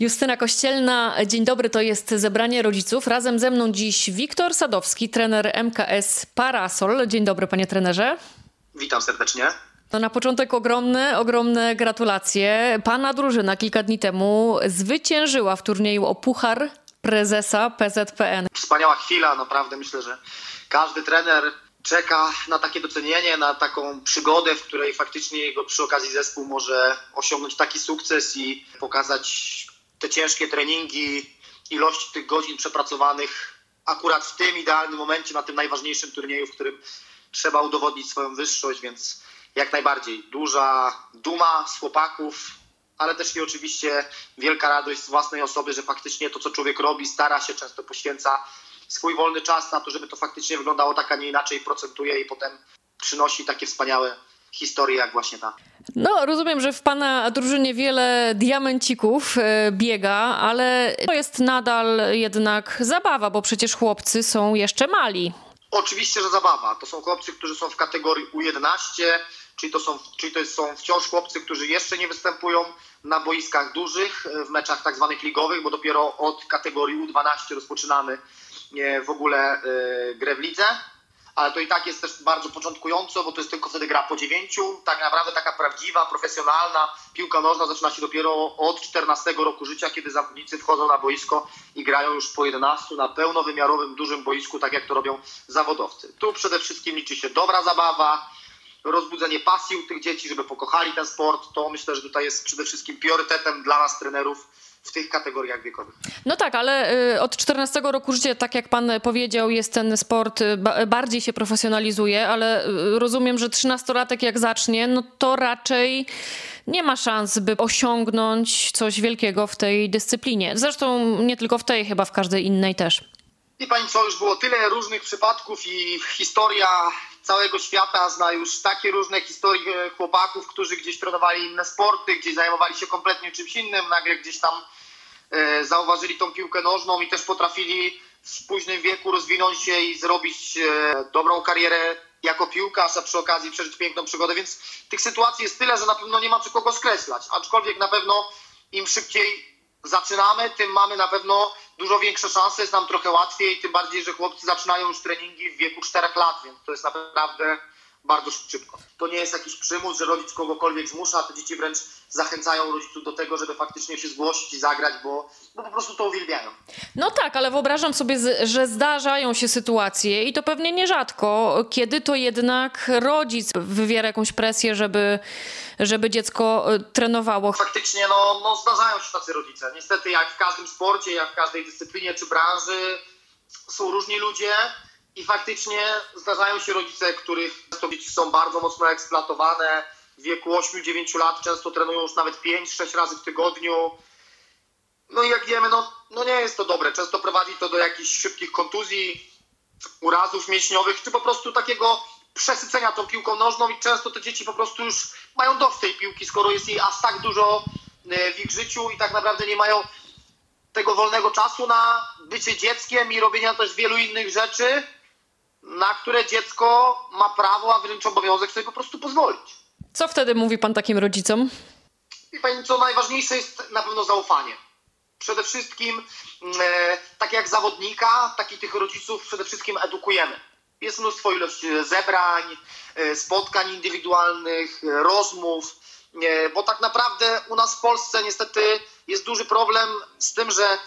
Justyna Kościelna, dzień dobry, to jest zebranie rodziców. Razem ze mną dziś Wiktor Sadowski, trener MKS Parasol. Dzień dobry, panie trenerze. Witam serdecznie. No na początek ogromne, ogromne gratulacje. Pana drużyna kilka dni temu zwyciężyła w turnieju o Puchar Prezesa PZPN. Wspaniała chwila, naprawdę myślę, że każdy trener czeka na takie docenienie, na taką przygodę, w której faktycznie jego przy okazji zespół może osiągnąć taki sukces i pokazać te ciężkie treningi, ilość tych godzin przepracowanych akurat w tym idealnym momencie, na tym najważniejszym turnieju, w którym trzeba udowodnić swoją wyższość, więc jak najbardziej duża duma z chłopaków, ale też i oczywiście wielka radość z własnej osoby, że faktycznie to, co człowiek robi, stara się, często poświęca swój wolny czas na to, żeby to faktycznie wyglądało tak, a nie inaczej, procentuje i potem przynosi takie wspaniałe historie jak właśnie ta. No, rozumiem, że w pana drużynie wiele diamencików e, biega, ale to jest nadal jednak zabawa, bo przecież chłopcy są jeszcze mali. Oczywiście, że zabawa. To są chłopcy, którzy są w kategorii U11, czyli to są, czyli to są wciąż chłopcy, którzy jeszcze nie występują na boiskach dużych, w meczach tak zwanych ligowych, bo dopiero od kategorii U12 rozpoczynamy e, w ogóle e, grę w lidze ale to i tak jest też bardzo początkująco, bo to jest tylko wtedy gra po dziewięciu. Tak naprawdę taka prawdziwa, profesjonalna piłka nożna zaczyna się dopiero od 14 roku życia, kiedy zawodnicy wchodzą na boisko i grają już po 11 na pełnowymiarowym, dużym boisku, tak jak to robią zawodowcy. Tu przede wszystkim liczy się dobra zabawa, rozbudzenie pasji u tych dzieci, żeby pokochali ten sport. To myślę, że tutaj jest przede wszystkim priorytetem dla nas trenerów w tych kategoriach wiekowych. No tak, ale y, od 14 roku życia, tak jak pan powiedział, jest ten sport, y, bardziej się profesjonalizuje, ale y, rozumiem, że 13-latek jak zacznie, no to raczej nie ma szans, by osiągnąć coś wielkiego w tej dyscyplinie. Zresztą nie tylko w tej, chyba w każdej innej też. I pani co, już było tyle różnych przypadków i historia całego świata zna już takie różne historie chłopaków, którzy gdzieś trenowali inne sporty, gdzieś zajmowali się kompletnie czymś innym, nagle gdzieś tam zauważyli tą piłkę nożną i też potrafili w późnym wieku rozwinąć się i zrobić e, dobrą karierę jako piłkarz, a przy okazji przeżyć piękną przygodę, więc tych sytuacji jest tyle, że na pewno nie ma przy kogo skreślać, aczkolwiek na pewno im szybciej zaczynamy, tym mamy na pewno dużo większe szanse, jest nam trochę łatwiej, tym bardziej, że chłopcy zaczynają już treningi w wieku 4 lat, więc to jest naprawdę bardzo szybko. To nie jest jakiś przymus, że rodzic kogokolwiek zmusza, te dzieci wręcz zachęcają rodziców do tego, żeby faktycznie się zgłosić i zagrać, bo, bo po prostu to uwielbiają. No tak, ale wyobrażam sobie, że zdarzają się sytuacje i to pewnie nierzadko, kiedy to jednak rodzic wywiera jakąś presję, żeby, żeby dziecko e, trenowało. Faktycznie, no, no zdarzają się tacy rodzice. Niestety, jak w każdym sporcie, jak w każdej dyscyplinie czy branży, są różni ludzie i faktycznie zdarzają się rodzice, których to dzieci są bardzo mocno eksploatowane. W wieku 8-9 lat często trenują już nawet 5-6 razy w tygodniu. No i jak wiemy, no, no nie jest to dobre. Często prowadzi to do jakichś szybkich kontuzji, urazów mięśniowych, czy po prostu takiego przesycenia tą piłką nożną i często te dzieci po prostu już mają dość tej piłki, skoro jest jej aż tak dużo e, w ich życiu i tak naprawdę nie mają tego wolnego czasu na bycie dzieckiem i robienia też wielu innych rzeczy, na które dziecko ma prawo, a wręcz obowiązek sobie po prostu pozwolić. Co wtedy mówi pan takim rodzicom? I pani, co najważniejsze jest na pewno zaufanie. Przede wszystkim, e, tak jak zawodnika, tak i tych rodziców przede wszystkim edukujemy. Jest mnóstwo ilość zebrań, e, spotkań indywidualnych, rozmów, e, bo tak naprawdę u nas w Polsce niestety jest duży problem z tym, że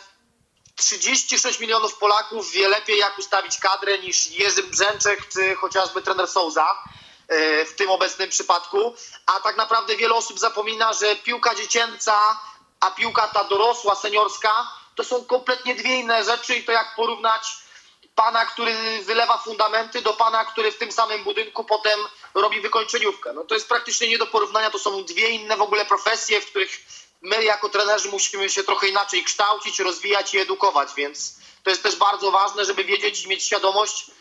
36 milionów Polaków wie lepiej, jak ustawić kadrę niż Jerzy Brzęczek czy chociażby trener Souza e, w tym obecnym przypadku. A tak naprawdę wiele osób zapomina, że piłka dziecięca, a piłka ta dorosła, seniorska, to są kompletnie dwie inne rzeczy i to jak porównać pana, który wylewa fundamenty do pana, który w tym samym budynku potem robi wykończeniówkę. No to jest praktycznie nie do porównania, to są dwie inne w ogóle profesje, w których my jako trenerzy musimy się trochę inaczej kształcić, rozwijać i edukować, więc to jest też bardzo ważne, żeby wiedzieć i mieć świadomość,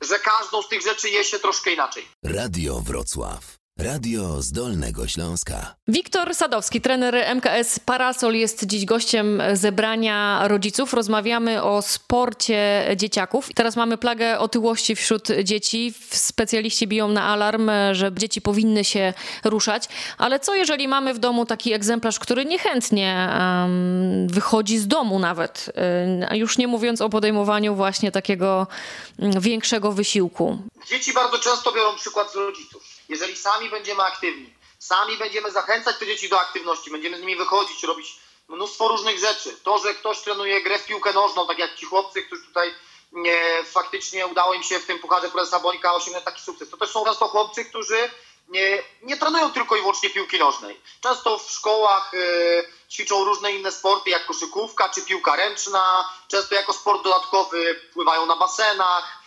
że każdą z tych rzeczy je się troszkę inaczej. Radio Wrocław. Radio z Dolnego Śląska. Wiktor Sadowski, trener MKS Parasol, jest dziś gościem zebrania rodziców. Rozmawiamy o sporcie dzieciaków. Teraz mamy plagę otyłości wśród dzieci. Specjaliści biją na alarm, że dzieci powinny się ruszać. Ale co jeżeli mamy w domu taki egzemplarz, który niechętnie um, wychodzi z domu nawet? Um, już nie mówiąc o podejmowaniu właśnie takiego um, większego wysiłku. Dzieci bardzo często biorą przykład z rodziców jeżeli sami będziemy aktywni, sami będziemy zachęcać te dzieci do aktywności, będziemy z nimi wychodzić, robić mnóstwo różnych rzeczy. To, że ktoś trenuje grę w piłkę nożną, tak jak ci chłopcy, którzy tutaj nie, faktycznie udało im się w tym Pucharze Prezesa Bońka osiągnąć taki sukces. To też są często chłopcy, którzy nie, nie trenują tylko i wyłącznie piłki nożnej. Często w szkołach y, ćwiczą różne inne sporty, jak koszykówka czy piłka ręczna. Często jako sport dodatkowy pływają na basenach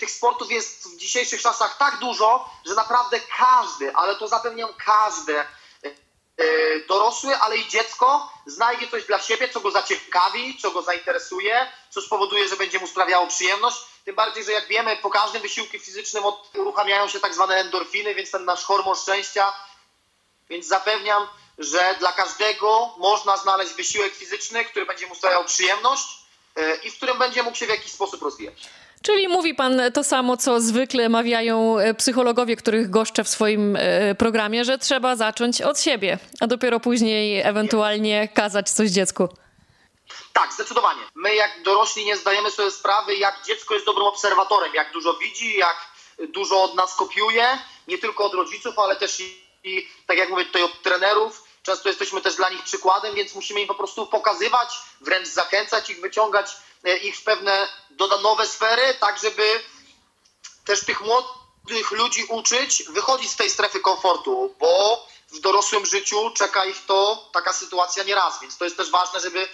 tych sportów jest w dzisiejszych czasach tak dużo, że naprawdę każdy, ale to zapewniam każdy e, dorosły, ale i dziecko znajdzie coś dla siebie, co go zaciekawi, co go zainteresuje, co spowoduje, że będzie mu sprawiało przyjemność. Tym bardziej, że jak wiemy, po każdym wysiłku fizycznym uruchamiają się tak zwane endorfiny, więc ten nasz hormon szczęścia. Więc zapewniam, że dla każdego można znaleźć wysiłek fizyczny, który będzie mu sprawiał przyjemność e, i w którym będzie mógł się w jakiś sposób rozwijać. Czyli mówi pan to samo, co zwykle mawiają e, psychologowie, których goszczę w swoim e, programie, że trzeba zacząć od siebie, a dopiero później ewentualnie kazać coś dziecku. Tak, zdecydowanie. My jak dorośli nie zdajemy sobie sprawy, jak dziecko jest dobrym obserwatorem, jak dużo widzi, jak dużo od nas kopiuje, nie tylko od rodziców, ale też i, tak jak mówię tutaj od trenerów. Często jesteśmy też dla nich przykładem, więc musimy im po prostu pokazywać, wręcz zachęcać ich, wyciągać E, ich w pewne nowe sfery, tak żeby też tych młodych ludzi uczyć wychodzić z tej strefy komfortu, bo w dorosłym życiu czeka ich to taka sytuacja nieraz, więc to jest też ważne, żeby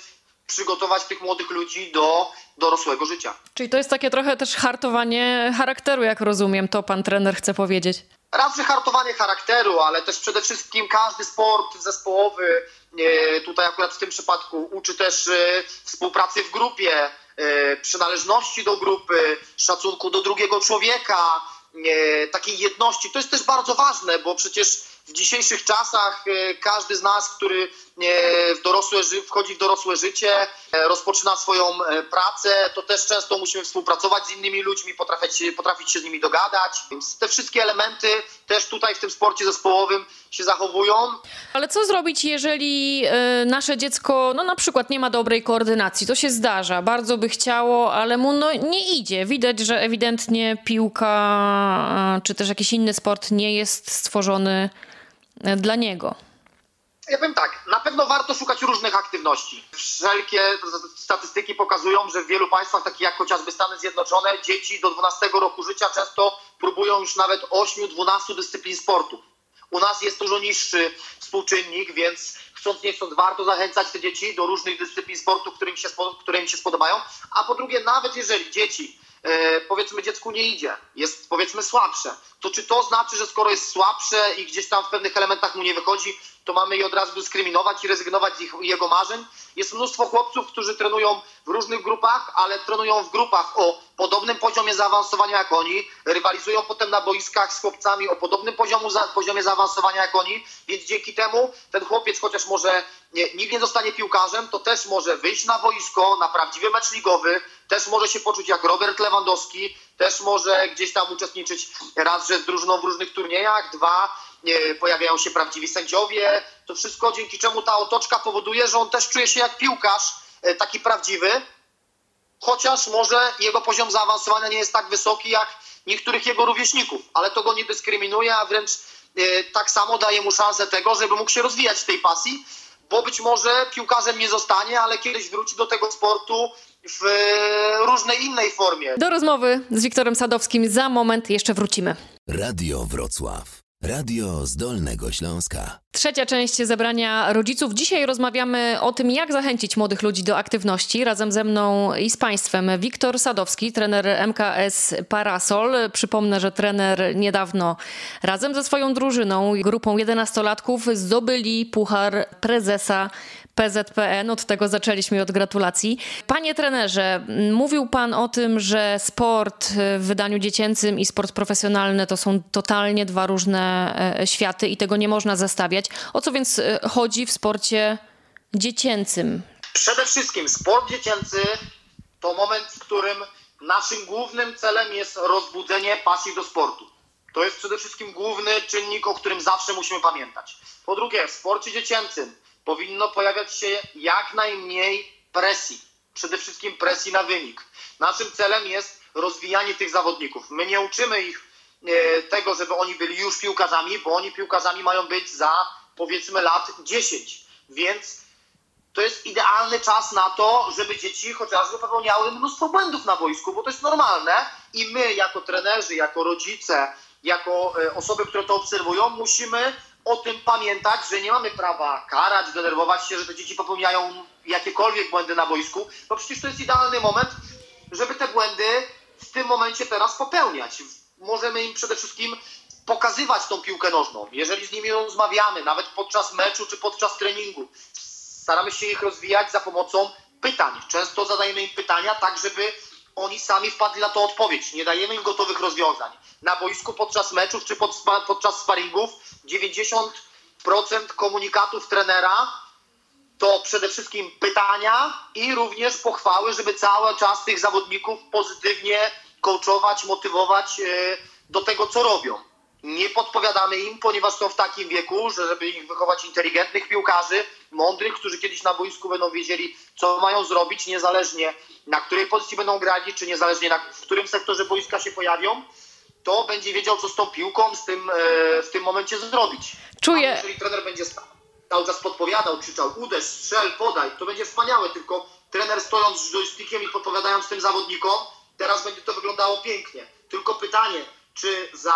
przygotować tych młodych ludzi do dorosłego życia. Czyli to jest takie trochę też hartowanie charakteru, jak rozumiem, to pan trener chce powiedzieć. Raz, że hartowanie charakteru, ale też przede wszystkim każdy sport zespołowy, e, tutaj akurat w tym przypadku uczy też e, współpracy w grupie, e, przynależności do grupy, szacunku do drugiego człowieka, takiej jedności. To jest też bardzo ważne, bo przecież w dzisiejszych czasach każdy z nas, który w dorosłe, wchodzi w dorosłe życie, e, rozpoczyna swoją pracę, to też często musimy współpracować z innymi ludźmi, potrafić, potrafić się z nimi dogadać. Więc te wszystkie elementy też tutaj w tym sporcie zespołowym się zachowują. Ale co zrobić, jeżeli nasze dziecko, no na przykład nie ma dobrej koordynacji? To się zdarza, bardzo by chciało, ale mu no, nie idzie. Widać, że ewidentnie piłka czy też jakiś inny sport nie jest stworzony dla niego? Ja powiem tak, na pewno warto szukać różnych aktywności. Wszelkie statystyki pokazują, że w wielu państwach, takich jak chociażby Stany Zjednoczone, dzieci do 12 roku życia często próbują już nawet 8-12 dyscyplin sportu. U nas jest dużo niższy współczynnik, więc chcąc nie chcąc warto zachęcać te dzieci do różnych dyscyplin sportu, które im się, które się spodobają. A po drugie, nawet jeżeli dzieci powiedzmy dziecku nie idzie, jest powiedzmy słabsze, to czy to znaczy, że skoro jest słabsze i gdzieś tam w pewnych elementach mu nie wychodzi, to mamy je od razu dyskryminować i rezygnować z ich, jego marzeń? Jest mnóstwo chłopców, którzy trenują w różnych grupach, ale trenują w grupach o podobnym poziomie zaawansowania jak oni, rywalizują potem na boiskach z chłopcami o podobnym poziomu, za, poziomie zaawansowania jak oni, więc dzięki temu ten chłopiec, chociaż może nie, nigdy nie zostanie piłkarzem, to też może wyjść na boisko, na prawdziwy mecz ligowy, też może się poczuć jak Robert Lewandowski, też może gdzieś tam uczestniczyć raz, że z drużyną w różnych turniejach, dwa, nie, pojawiają się prawdziwi sędziowie, to wszystko dzięki czemu ta otoczka powoduje, że on też czuje się jak piłkarz, e, taki prawdziwy, chociaż może jego poziom zaawansowania nie jest tak wysoki jak niektórych jego rówieśników, ale to go nie dyskryminuje, a wręcz e, tak samo daje mu szansę tego, żeby mógł się rozwijać w tej pasji, bo być może piłkarzem nie zostanie, ale kiedyś wróci do tego sportu w różnej innej formie. Do rozmowy z Wiktorem Sadowskim za moment jeszcze wrócimy. Radio Wrocław. Radio z Dolnego Śląska. Trzecia część zebrania rodziców. Dzisiaj rozmawiamy o tym, jak zachęcić młodych ludzi do aktywności. Razem ze mną i z Państwem Wiktor Sadowski, trener MKS Parasol. Przypomnę, że trener niedawno razem ze swoją drużyną, grupą 11-latków zdobyli puchar prezesa PZPN. Od tego zaczęliśmy od gratulacji. Panie trenerze, mówił pan o tym, że sport w wydaniu dziecięcym i sport profesjonalny to są totalnie dwa różne e, światy i tego nie można zestawiać. O co więc e, chodzi w sporcie dziecięcym? Przede wszystkim sport dziecięcy to moment, w którym naszym głównym celem jest rozbudzenie pasji do sportu. To jest przede wszystkim główny czynnik, o którym zawsze musimy pamiętać. Po drugie, w sporcie dziecięcym powinno pojawiać się jak najmniej presji. Przede wszystkim presji na wynik. Naszym celem jest rozwijanie tych zawodników. My nie uczymy ich e, tego, żeby oni byli już piłkarzami, bo oni piłkarzami mają być za powiedzmy lat 10. Więc to jest idealny czas na to, żeby dzieci chociażby popełniały mnóstwo błędów na boisku, bo to jest normalne i my jako trenerzy, jako rodzice, jako e, osoby, które to obserwują, musimy o tym pamiętać, że nie mamy prawa karać, denerwować się, że te dzieci popełniają jakiekolwiek błędy na boisku, bo przecież to jest idealny moment, żeby te błędy w tym momencie teraz popełniać. Możemy im przede wszystkim pokazywać tą piłkę nożną. Jeżeli z nimi rozmawiamy, nawet podczas meczu czy podczas treningu, staramy się ich rozwijać za pomocą pytań. Często zadajemy im pytania tak, żeby oni sami wpadli na to odpowiedź. Nie dajemy im gotowych rozwiązań. Na boisku podczas meczów czy pod, podczas sparingów 90% komunikatów trenera to przede wszystkim pytania i również pochwały, żeby cały czas tych zawodników pozytywnie coachować, motywować e, do tego, co robią. Nie podpowiadamy im, ponieważ są w takim wieku, że żeby ich wychować inteligentnych piłkarzy, mądrych, którzy kiedyś na boisku będą wiedzieli, co mają zrobić, niezależnie na której pozycji będą grali, czy niezależnie na, w którym sektorze boiska się pojawią, to będzie wiedział, co z tą piłką z tym, e, w tym momencie zrobić. Czuję. A jeżeli trener będzie cały czas podpowiadał, krzyczał uderz, strzel, podaj, to będzie wspaniałe, tylko trener stojąc z joystickiem i podpowiadając tym zawodnikom, teraz będzie to wyglądało pięknie. Tylko pytanie, czy za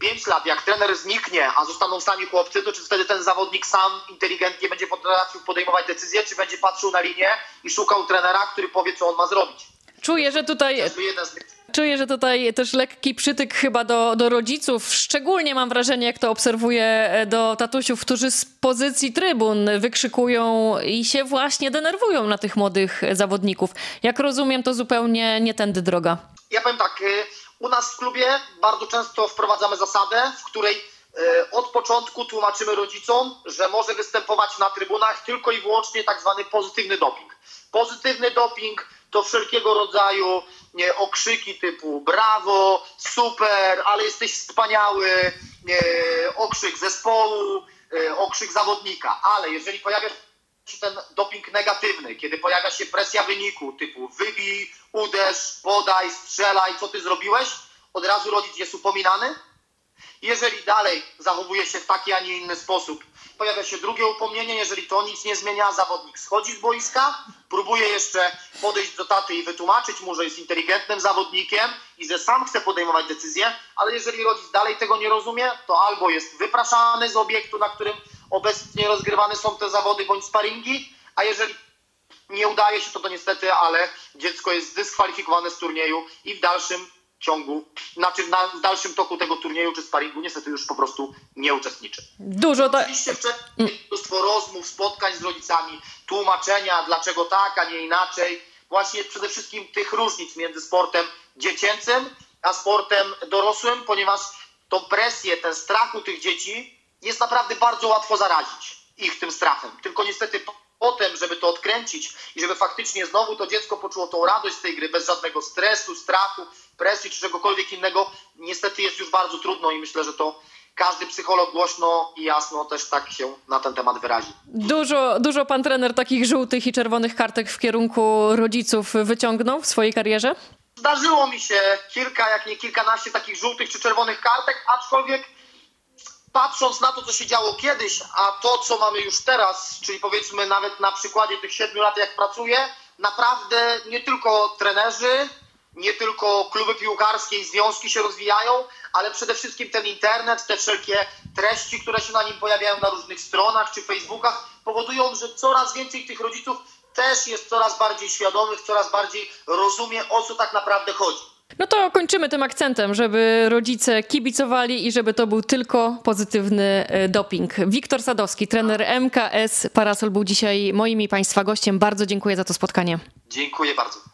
5 lat, jak trener zniknie, a zostaną sami chłopcy, to czy wtedy ten zawodnik sam inteligentnie będzie potrafił podejmować decyzje, czy będzie patrzył na linię i szukał trenera, który powie, co on ma zrobić? Czuję, że tutaj. Czuję, że tutaj też lekki przytyk chyba do, do rodziców. Szczególnie mam wrażenie, jak to obserwuję e, do tatusiów, którzy z pozycji trybun wykrzykują i się właśnie denerwują na tych młodych zawodników. Jak rozumiem, to zupełnie nie tędy droga. Ja powiem tak, y, u nas w klubie bardzo często wprowadzamy zasadę, w której e, od początku tłumaczymy rodzicom, że może występować na trybunach tylko i wyłącznie tak zwany pozytywny doping. Pozytywny doping to wszelkiego rodzaju nie, okrzyki typu brawo, super, ale jesteś wspaniały, nie, okrzyk zespołu, e, okrzyk zawodnika. Ale jeżeli pojawia się ten doping negatywny, kiedy pojawia się presja wyniku typu wybij, uderz, podaj, strzelaj, co ty zrobiłeś, od razu rodzic jest upominany. Jeżeli dalej zachowuje się w taki, a nie inny sposób, pojawia się drugie upomnienie, jeżeli to nic nie zmienia, zawodnik schodzi z boiska, próbuje jeszcze podejść do taty i wytłumaczyć mu, że jest inteligentnym zawodnikiem i że sam chce podejmować decyzje, ale jeżeli rodzic dalej tego nie rozumie, to albo jest wypraszany z obiektu, na którym obecnie rozgrywane są te zawody bądź sparingi, a jeżeli nie udaje się to, to niestety, ale dziecko jest zdyskwalifikowane z turnieju i w dalszym ciągu, znaczy na, w dalszym toku tego turnieju czy sparingu niestety już po prostu nie uczestniczy. Dużo to... Oczywiście mnóstwo rozmów, spotkań z rodzicami, tłumaczenia, dlaczego tak, a nie inaczej. Właśnie przede wszystkim tych różnic między sportem dziecięcym a sportem dorosłym, ponieważ tą presję, ten strach u tych dzieci jest naprawdę bardzo łatwo zarazić ich tym strachem. Tylko niestety potem, żeby to odkręcić i żeby faktycznie znowu to dziecko poczuło tą radość z tej gry bez żadnego stresu, strachu, presji czy czegokolwiek innego, niestety jest już bardzo trudno i myślę, że to każdy psycholog głośno i jasno też tak się na ten temat wyrazi. Dużo, dużo pan trener takich żółtych i czerwonych kartek w kierunku rodziców wyciągnął w swojej karierze? Zdarzyło mi się kilka, jak nie kilkanaście takich żółtych czy czerwonych kartek, aczkolwiek patrząc na to, co się działo kiedyś, a to, co mamy już teraz, czyli powiedzmy nawet na przykładzie tych siedmiu lat, jak pracuję, naprawdę nie tylko trenerzy, nie tylko kluby piłkarskie i związki się rozwijają, ale przede wszystkim ten internet, te wszelkie treści, które się na nim pojawiają na różnych stronach czy Facebookach, powodują, że coraz więcej tych rodziców też jest coraz bardziej świadomych, coraz bardziej rozumie, o co tak naprawdę chodzi. No to kończymy tym akcentem, żeby rodzice kibicowali i żeby to był tylko pozytywny e, doping. Wiktor Sadowski, trener MKS Parasol był dzisiaj moim i Państwa gościem. Bardzo dziękuję za to spotkanie. Dziękuję bardzo.